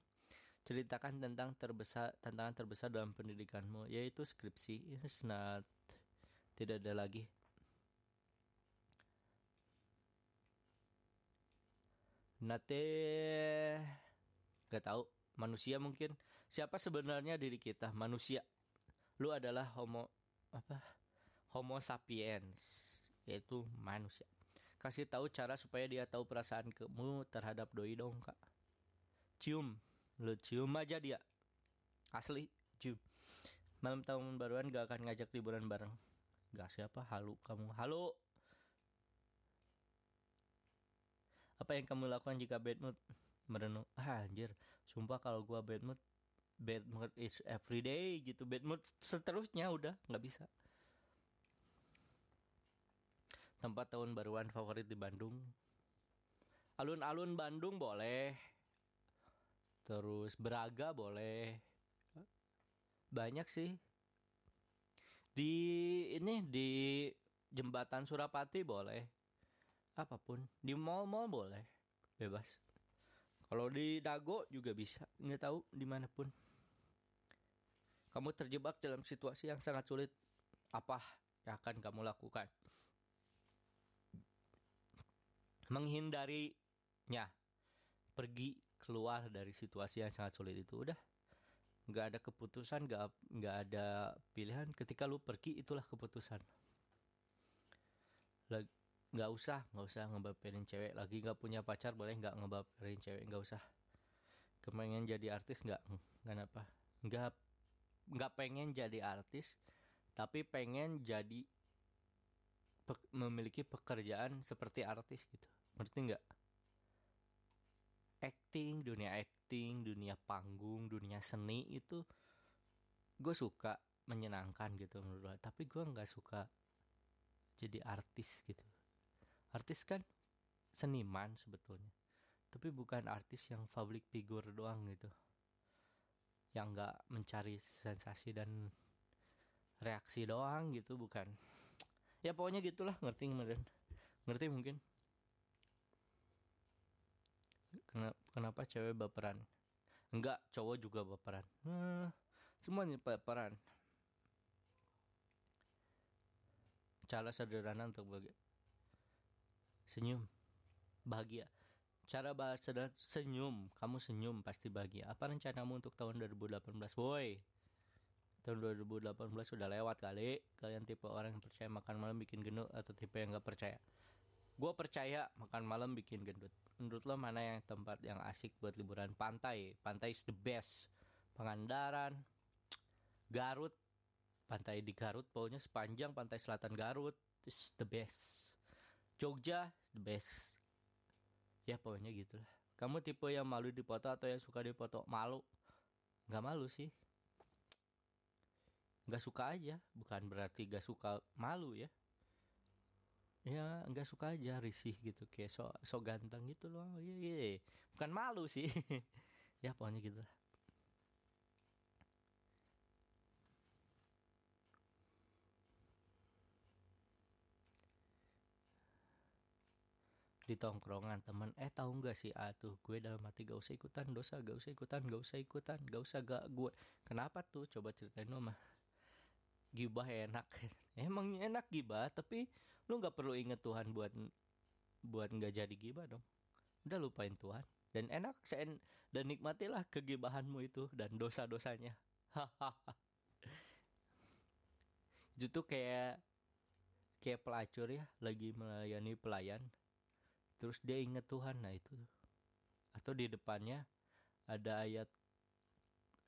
Speaker 1: Ceritakan tentang terbesar tantangan terbesar dalam pendidikanmu yaitu skripsi. It's not. Tidak ada lagi. Nate. Nggak tahu. Manusia mungkin. Siapa sebenarnya diri kita? Manusia. Lu adalah homo apa? Homo sapiens yaitu manusia. Kasih tahu cara supaya dia tahu perasaan kamu terhadap doi dong kak. Cium lu cium aja dia. Asli. Cium. Malam tahun baruan gak akan ngajak liburan bareng. Gak siapa halu kamu. Halo apa yang kamu lakukan jika bad mood? Merenung. Ah anjir. Sumpah kalau gua bad mood bad mood is every day gitu. Bad mood seterusnya udah nggak bisa. Tempat tahun baruan favorit di Bandung. Alun-alun Bandung boleh terus Beraga boleh banyak sih di ini di jembatan Surapati boleh apa pun di mall-mall boleh bebas kalau di Dago juga bisa, nggak tahu di mana pun. Kamu terjebak dalam situasi yang sangat sulit. Apa yang akan kamu lakukan? Menghindarinya. Pergi keluar dari situasi yang sangat sulit itu udah. Nggak ada keputusan nggak nggak ada pilihan. Ketika lu pergi itulah keputusan. Nggak usah nggak usah ngebaperin cewek lagi. Nggak punya pacar boleh nggak ngebaperin cewek? Nggak usah. Kepengen jadi artis nggak? Nggak apa nggak nggak pengen jadi artis tapi pengen jadi pe memiliki pekerjaan seperti artis gitu. Ngerti nggak acting dunia acting dunia panggung dunia seni itu gue suka menyenangkan gitu menurut gue tapi gue nggak suka jadi artis gitu. Artis kan seniman sebetulnya. Tapi bukan artis yang public figure doang gitu. Yang nggak mencari sensasi dan reaksi doang gitu bukan. Ya pokoknya gitulah ngerti kemarin ngerti mungkin kenapa, cewek baperan? Enggak cowok juga baperan. Nah, semuanya baperan. Cara sederhana untuk bagi senyum. Bahagia. Cara bahasa senyum. Kamu senyum pasti bahagia. Apa rencanamu untuk tahun 2018 boy tahun 2018 sudah lewat kali. Kalian tipe orang yang percaya makan malam bikin gendut atau tipe yang nggak percaya gue percaya makan malam bikin gendut. Menurut lo mana yang tempat yang asik buat liburan? Pantai. Pantai is the best. Pangandaran Garut. Pantai di Garut pokoknya sepanjang pantai selatan Garut. Is the best. Jogja the best. Ya pokoknya gitu lah kamu tipe yang malu dipoto atau yang suka dipoto? Malu. Nggak malu sih. Nggak suka aja. Bukan berarti nggak suka malu ya ya nggak suka aja risih gitu kayak so so ganteng gitu loh. Iya iya. Bukan malu sih. Ya pokoknya gitu lah. Di tongkrongan temen eh tahu nggak sih ah tuh gue dalam hati gak usah ikutan dosa gak usah ikutan gak usah ikutan gak usah gak gue. Kenapa tuh? Coba ceritain lo mah gibah enak. Emang enak gibah tapi lu nggak perlu inget Tuhan buat buat nggak jadi gibah dong. Udah lupain Tuhan. Dan enak sen dan nikmatilah kegibahanmu itu dan dosa-dosanya. Hahaha itu tuh kayak kayak pelacur ya lagi melayani pelayan. Terus dia inget Tuhan nah itu. Atau di depannya ada ayat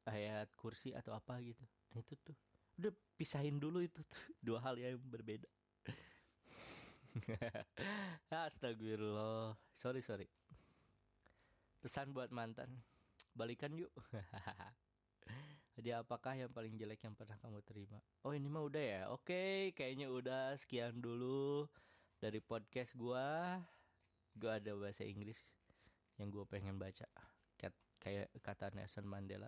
Speaker 1: ayat kursi atau apa gitu. Nah, itu tuh udah pisahin dulu itu tuh. Dua hal yang berbeda. Astagfirullah. Sorry sorry. Pesan buat mantan. Balikan yuk. Jadi apakah yang paling jelek yang pernah kamu terima? Oh ini mah udah ya. Oke, kayaknya udah. Sekian dulu dari podcast gua. Gue ada bahasa Inggris yang gue pengen baca. Kayak kata Nelson Mandela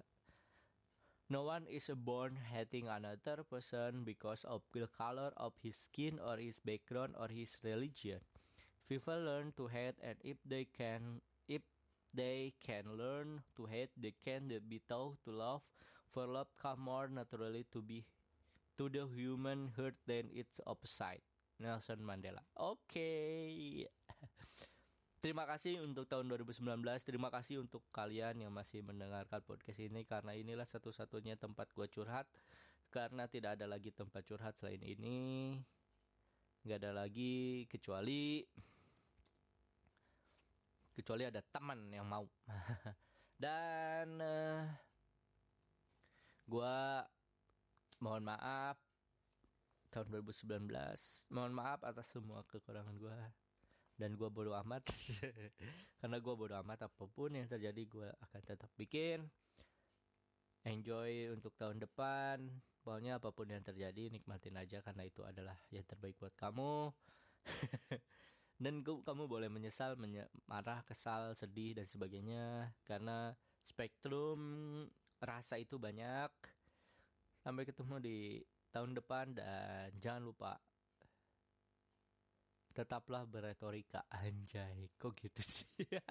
Speaker 1: No one is born hating another person because of the color of his skin or his background or his religion. People learn to hate and if they can if they can learn to hate they can be taught to love for love come more naturally to be to the human heart than its opposite. Nelson Mandela. Oke. Okay. Terima kasih untuk tahun 2019. Terima kasih untuk kalian yang masih mendengarkan podcast ini karena inilah satu-satunya tempat gue curhat. Karena tidak ada lagi tempat curhat selain ini. Gak ada lagi kecuali kecuali ada teman yang mau. Dan uh, eh, gue mohon maaf tahun 2019. Mohon maaf atas semua kekurangan gue dan gue bodo amat. Karena gue bodo amat apa pun yang terjadi gue akan tetap bikin. Enjoy untuk tahun depan. Pokoknya apa pun yang terjadi nikmatin aja karena itu adalah yang terbaik buat kamu. Dan kamu boleh menyesal menye marah kesal sedih dan sebagainya. Karena spektrum rasa itu banyak. Sampai ketemu di tahun depan dan jangan lupa tetaplah beretorika anjay kok gitu sih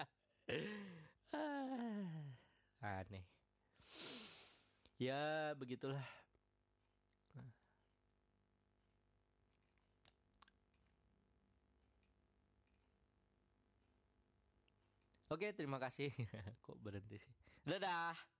Speaker 1: aneh ya begitulah Oke, terima kasih. Kok berhenti sih? Dadah.